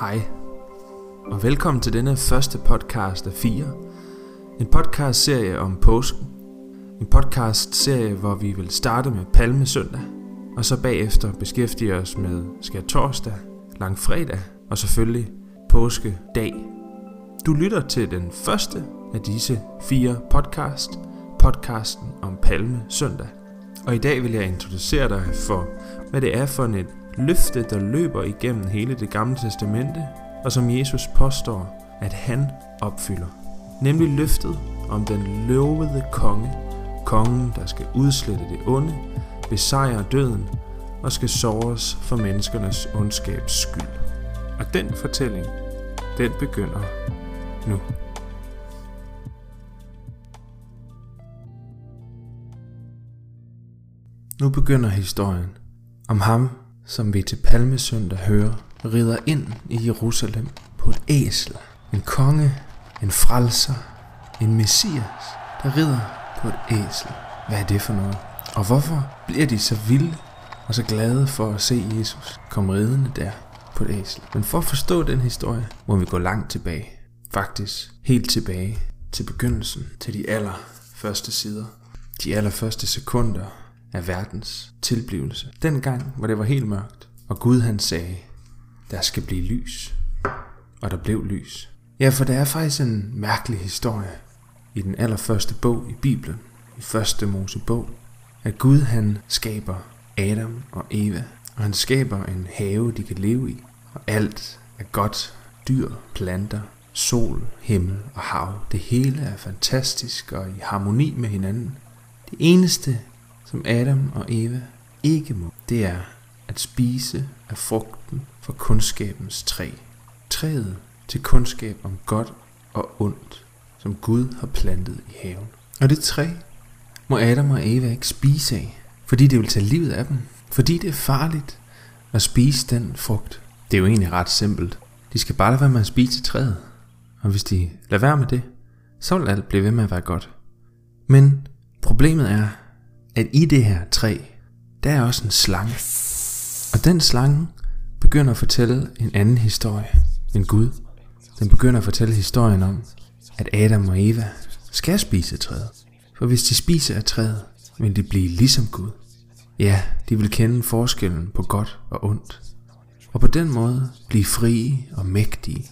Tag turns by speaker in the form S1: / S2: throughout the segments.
S1: Hej, og velkommen til denne første podcast af fire. En podcast-serie om påsken. En podcast-serie, hvor vi vil starte med Palmesøndag, og så bagefter beskæftige os med skær torsdag, langfredag og selvfølgelig påskedag. Du lytter til den første af disse fire podcast, podcasten om Palme Søndag. Og i dag vil jeg introducere dig for, hvad det er for et løfte, der løber igennem hele det gamle testamente, og som Jesus påstår, at han opfylder. Nemlig løftet om den lovede konge, kongen, der skal udslette det onde, besejre døden og skal såres for menneskernes ondskabs skyld. Og den fortælling, den begynder nu. Nu begynder historien om ham, som vi til palmesøndag hører, rider ind i Jerusalem på et æsel. En konge, en frelser, en messias, der rider på et æsel. Hvad er det for noget? Og hvorfor bliver de så vilde og så glade for at se Jesus komme ridende der på et æsel? Men for at forstå den historie, må vi gå langt tilbage. Faktisk helt tilbage til begyndelsen, til de allerførste sider. De allerførste sekunder af verdens tilblivelse. Den gang, hvor det var helt mørkt, og Gud han sagde, der skal blive lys. Og der blev lys. Ja, for der er faktisk en mærkelig historie i den allerførste bog i Bibelen, i første Mosebog, at Gud han skaber Adam og Eva, og han skaber en have, de kan leve i, og alt er godt, dyr, planter, sol, himmel og hav. Det hele er fantastisk og i harmoni med hinanden. Det eneste, som Adam og Eva ikke må, det er at spise af frugten fra kundskabens træ. Træet til kundskab om godt og ondt, som Gud har plantet i haven. Og det træ må Adam og Eva ikke spise af, fordi det vil tage livet af dem. Fordi det er farligt at spise den frugt. Det er jo egentlig ret simpelt. De skal bare lade være med at spise træet. Og hvis de lader være med det, så vil alt blive ved med at være godt. Men problemet er, at i det her træ, der er også en slange. Og den slange begynder at fortælle en anden historie end Gud. Den begynder at fortælle historien om, at Adam og Eva skal spise træet. For hvis de spiser af træet, vil de blive ligesom Gud. Ja, de vil kende forskellen på godt og ondt. Og på den måde blive frie og mægtige,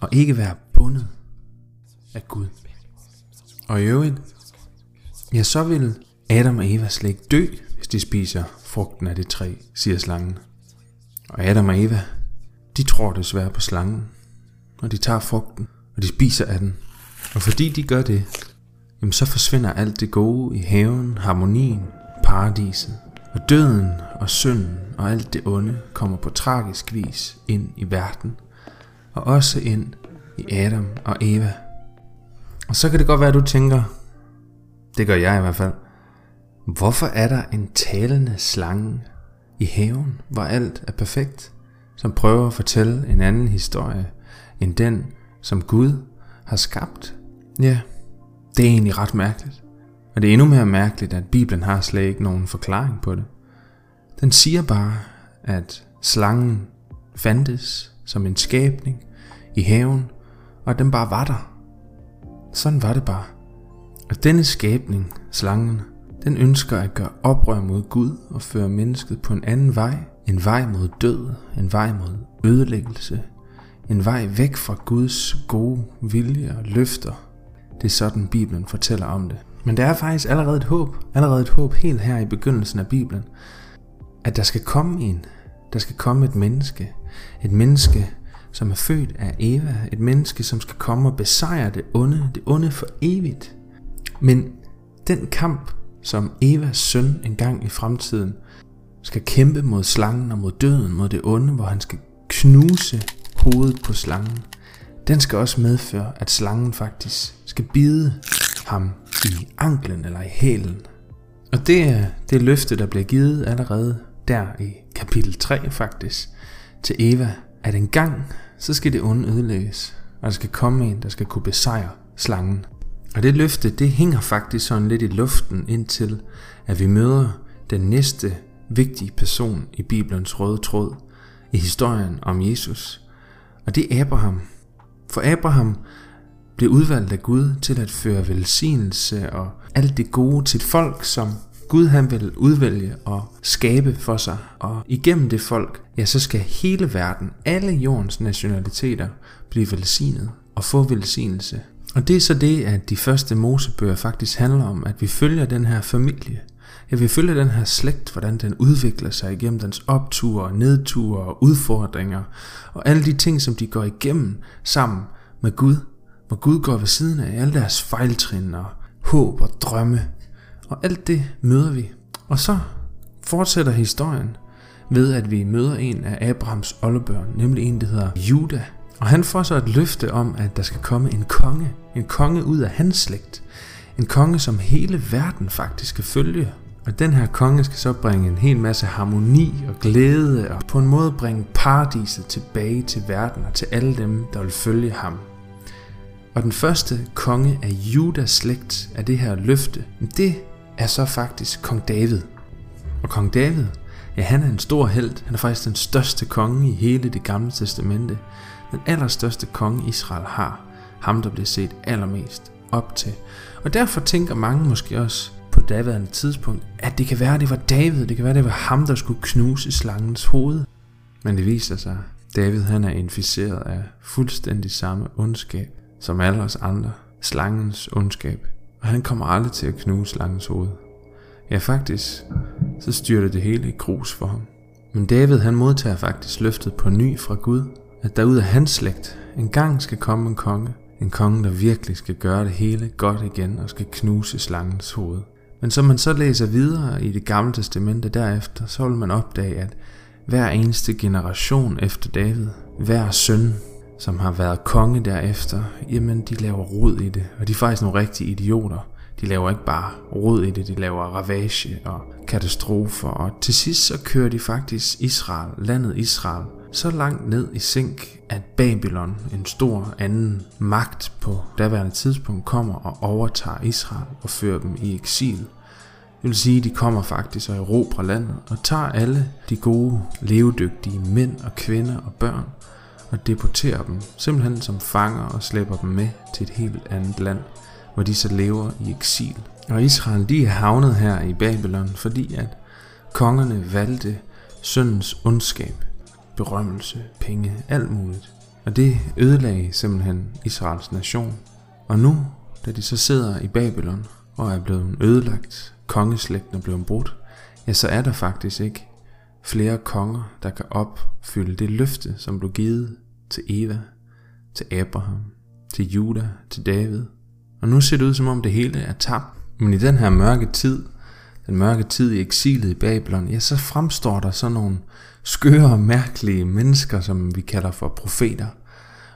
S1: og ikke være bundet af Gud. Og i øvrigt, ja, så vil Adam og Eva slet ikke dø, hvis de spiser frugten af det træ, siger slangen. Og Adam og Eva, de tror desværre på slangen, og de tager frugten, og de spiser af den. Og fordi de gør det, jamen så forsvinder alt det gode i haven, harmonien, paradiset. Og døden og synden og alt det onde kommer på tragisk vis ind i verden, og også ind i Adam og Eva. Og så kan det godt være, at du tænker, det gør jeg i hvert fald, Hvorfor er der en talende slange i haven, hvor alt er perfekt, som prøver at fortælle en anden historie end den, som Gud har skabt? Ja, det er egentlig ret mærkeligt. Og det er endnu mere mærkeligt, at Bibelen har slet ikke nogen forklaring på det. Den siger bare, at slangen fandtes som en skabning i haven, og at den bare var der. Sådan var det bare. Og denne skabning, slangen, den ønsker at gøre oprør mod Gud og føre mennesket på en anden vej. En vej mod død, en vej mod ødelæggelse, en vej væk fra Guds gode vilje og løfter. Det er sådan Bibelen fortæller om det. Men der er faktisk allerede et håb, allerede et håb helt her i begyndelsen af Bibelen, at der skal komme en, der skal komme et menneske, et menneske, som er født af Eva, et menneske, som skal komme og besejre det onde, det onde for evigt. Men den kamp som Evas søn engang i fremtiden skal kæmpe mod slangen og mod døden, mod det onde, hvor han skal knuse hovedet på slangen. Den skal også medføre, at slangen faktisk skal bide ham i anklen eller i hælen. Og det er det løfte, der bliver givet allerede der i kapitel 3 faktisk, til Eva, at en gang, så skal det onde ødelægges, og der skal komme en, der skal kunne besejre slangen. Og det løfte, det hænger faktisk sådan lidt i luften indtil, at vi møder den næste vigtige person i Bibelens røde tråd i historien om Jesus. Og det er Abraham. For Abraham blev udvalgt af Gud til at føre velsignelse og alt det gode til folk, som Gud han vil udvælge og skabe for sig. Og igennem det folk, ja, så skal hele verden, alle jordens nationaliteter, blive velsignet og få velsignelse. Og det er så det, at de første mosebøger faktisk handler om, at vi følger den her familie. Ja, vi følger den her slægt, hvordan den udvikler sig igennem dens opture, nedture og udfordringer, og alle de ting, som de går igennem sammen med Gud, hvor Gud går ved siden af alle deres fejltrin og håb og drømme. Og alt det møder vi. Og så fortsætter historien ved, at vi møder en af Abrahams oldebørn, nemlig en, der hedder Juda. Og han får så et løfte om, at der skal komme en konge. En konge ud af hans slægt. En konge, som hele verden faktisk skal følge. Og den her konge skal så bringe en hel masse harmoni og glæde, og på en måde bringe paradiset tilbage til verden og til alle dem, der vil følge ham. Og den første konge af Judas slægt af det her løfte, det er så faktisk kong David. Og kong David, ja han er en stor held. Han er faktisk den største konge i hele det gamle testamente. Den allerstørste konge Israel har. Ham der bliver set allermest op til. Og derfor tænker mange måske også på daværende tidspunkt, at det kan være, at det var David, det kan være, at det var ham, der skulle knuse slangens hoved. Men det viser sig, David han er inficeret af fuldstændig samme ondskab som alle os andre, slangens ondskab, og han kommer aldrig til at knuse slangens hoved. Ja, faktisk, så styrter det hele i grus for ham. Men David han modtager faktisk løftet på ny fra Gud, at der ud af hans slægt en gang skal komme en konge. En konge, der virkelig skal gøre det hele godt igen og skal knuse slangens hoved. Men som man så læser videre i det gamle testamente derefter, så vil man opdage, at hver eneste generation efter David, hver søn, som har været konge derefter, jamen de laver rod i det. Og de er faktisk nogle rigtige idioter. De laver ikke bare rod i det, de laver ravage og katastrofer. Og til sidst så kører de faktisk Israel, landet Israel, så langt ned i sink, at Babylon, en stor anden magt på daværende tidspunkt, kommer og overtager Israel og fører dem i eksil. Det vil sige, at de kommer faktisk og erobrer landet og tager alle de gode, levedygtige mænd og kvinder og børn og deporterer dem simpelthen som fanger og slæber dem med til et helt andet land, hvor de så lever i eksil. Og Israel de er havnet her i Babylon, fordi at kongerne valgte syndens ondskab, berømmelse, penge, alt muligt. Og det ødelagde simpelthen Israels nation. Og nu, da de så sidder i Babylon og er blevet ødelagt, kongeslægten er blevet brudt, ja, så er der faktisk ikke flere konger, der kan opfylde det løfte, som blev givet til Eva, til Abraham, til Juda, til David. Og nu ser det ud som om det hele er tabt. Men i den her mørke tid, den mørke tid i eksilet i Babylon, ja, så fremstår der sådan nogle skøre og mærkelige mennesker, som vi kalder for profeter.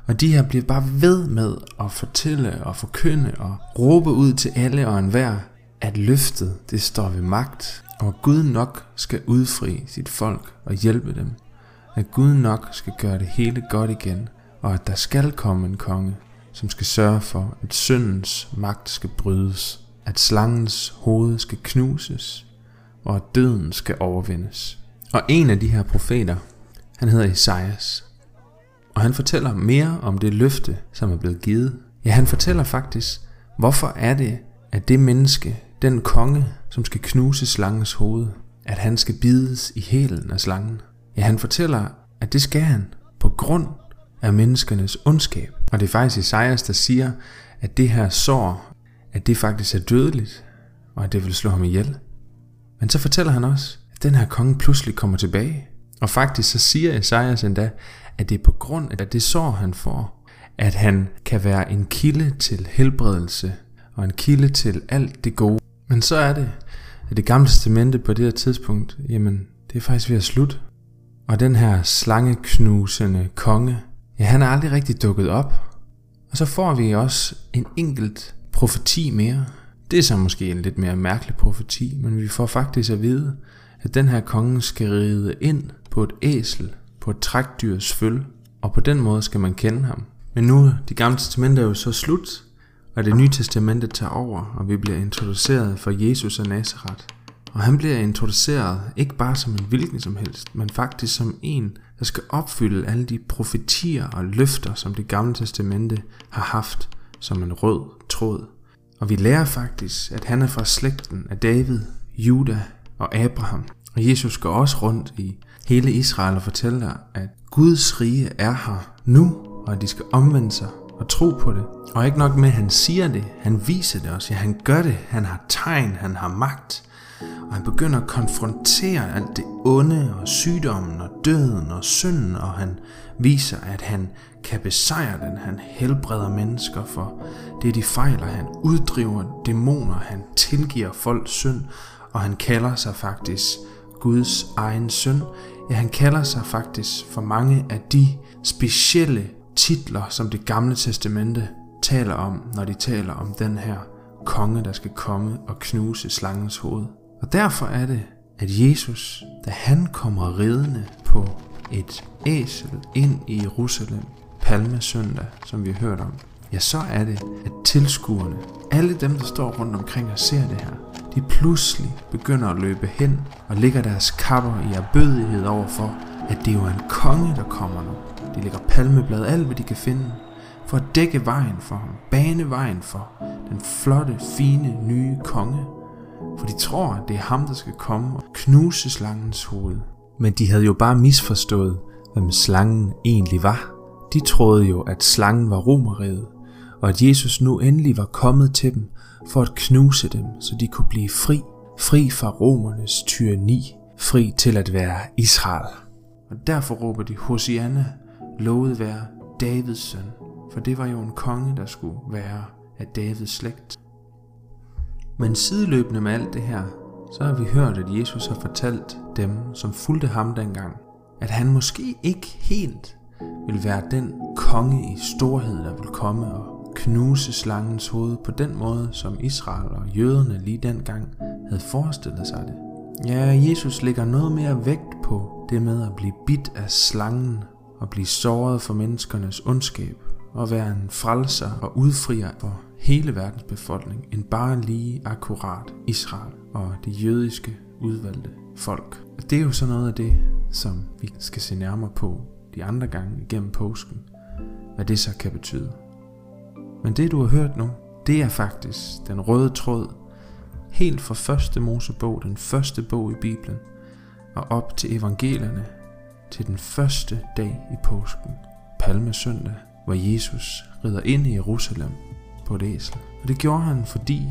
S1: Og de her bliver bare ved med at fortælle og forkynde og råbe ud til alle og enhver, at løftet det står ved magt, og Gud nok skal udfri sit folk og hjælpe dem. At Gud nok skal gøre det hele godt igen, og at der skal komme en konge, som skal sørge for, at syndens magt skal brydes, at slangens hoved skal knuses, og at døden skal overvindes. Og en af de her profeter, han hedder Esajas, og han fortæller mere om det løfte, som er blevet givet. Ja, han fortæller faktisk, hvorfor er det, at det menneske, den konge, som skal knuse slangens hoved, at han skal bides i hælen af slangen. Ja, han fortæller, at det skal han på grund af menneskernes ondskab. Og det er faktisk Isaias, der siger, at det her sår, at det faktisk er dødeligt, og at det vil slå ham ihjel. Men så fortæller han også, den her konge pludselig kommer tilbage. Og faktisk så siger Esajas endda, at det er på grund af det sår, han får, at han kan være en kilde til helbredelse og en kilde til alt det gode. Men så er det, at det gamle testamente på det her tidspunkt, jamen det er faktisk ved at slutte. Og den her slangeknusende konge, ja han er aldrig rigtig dukket op. Og så får vi også en enkelt profeti mere. Det er så måske en lidt mere mærkelig profeti, men vi får faktisk at vide, at den her konge skal ride ind på et æsel, på et trækdyrs føl, og på den måde skal man kende ham. Men nu, det gamle testament er jo så slut, og det nye testamente tager over, og vi bliver introduceret for Jesus af Nazareth. Og han bliver introduceret ikke bare som en hvilken som helst, men faktisk som en, der skal opfylde alle de profetier og løfter, som det gamle testamente har haft som en rød tråd. Og vi lærer faktisk, at han er fra slægten af David, Juda og Abraham. Og Jesus går også rundt i hele Israel og fortæller, at Guds rige er her nu, og at de skal omvende sig og tro på det. Og ikke nok med, at han siger det, han viser det også. Ja, han gør det. Han har tegn, han har magt. Og han begynder at konfrontere alt det onde og sygdommen og døden og synden, og han viser, at han kan besejre den. Han helbreder mennesker for det, de fejler. Han uddriver dæmoner, han tilgiver folks synd, og han kalder sig faktisk Guds egen søn. Ja, han kalder sig faktisk for mange af de specielle titler, som det gamle testamente taler om, når de taler om den her konge, der skal komme og knuse slangens hoved. Og derfor er det, at Jesus, da han kommer ridende på et æsel ind i Jerusalem, palmesøndag, som vi har hørt om, ja, så er det, at tilskuerne, alle dem, der står rundt omkring og ser det her, de pludselig begynder at løbe hen og lægger deres kapper i erbødighed over for, at det jo er en konge, der kommer nu. De lægger palmeblad alt, hvad de kan finde, for at dække vejen for ham, bane vejen for den flotte, fine, nye konge. For de tror, at det er ham, der skal komme og knuse slangens hoved. Men de havde jo bare misforstået, hvem slangen egentlig var. De troede jo, at slangen var romeriet, og at Jesus nu endelig var kommet til dem for at knuse dem, så de kunne blive fri. Fri fra romernes tyranni. Fri til at være Israel. Og derfor råber de Hosianna, lovet være Davids søn. For det var jo en konge, der skulle være af Davids slægt. Men sideløbende med alt det her, så har vi hørt, at Jesus har fortalt dem, som fulgte ham dengang, at han måske ikke helt vil være den konge i storhed, der vil komme og knuse slangens hoved på den måde, som Israel og jøderne lige dengang havde forestillet sig det. Ja, Jesus lægger noget mere vægt på det med at blive bidt af slangen og blive såret for menneskernes ondskab og være en frelser og udfrier for hele verdens befolkning end bare lige akkurat Israel og det jødiske udvalgte folk. Og det er jo så noget af det, som vi skal se nærmere på de andre gange igennem påsken, hvad det så kan betyde. Men det du har hørt nu, det er faktisk den røde tråd, helt fra første Mosebog, den første bog i Bibelen, og op til evangelierne, til den første dag i påsken, palmesøndag, hvor Jesus rider ind i Jerusalem på et æsel. Og det gjorde han, fordi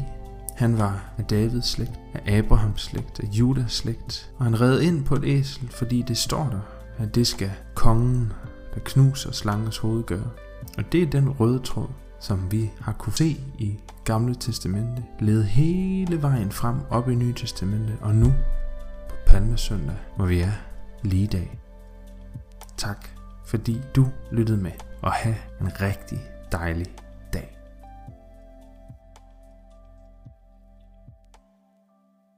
S1: han var af Davids slægt, af Abrahams slægt, af Judas slægt. Og han red ind på et æsel, fordi det står der, at det skal kongen, der knuser slangens hoved, gøre. Og det er den røde tråd, som vi har kunne se i Gamle Testamente, led hele vejen frem op i Nye Testamente, og nu på Palmesøndag, hvor vi er lige i dag. Tak, fordi du lyttede med, og have en rigtig dejlig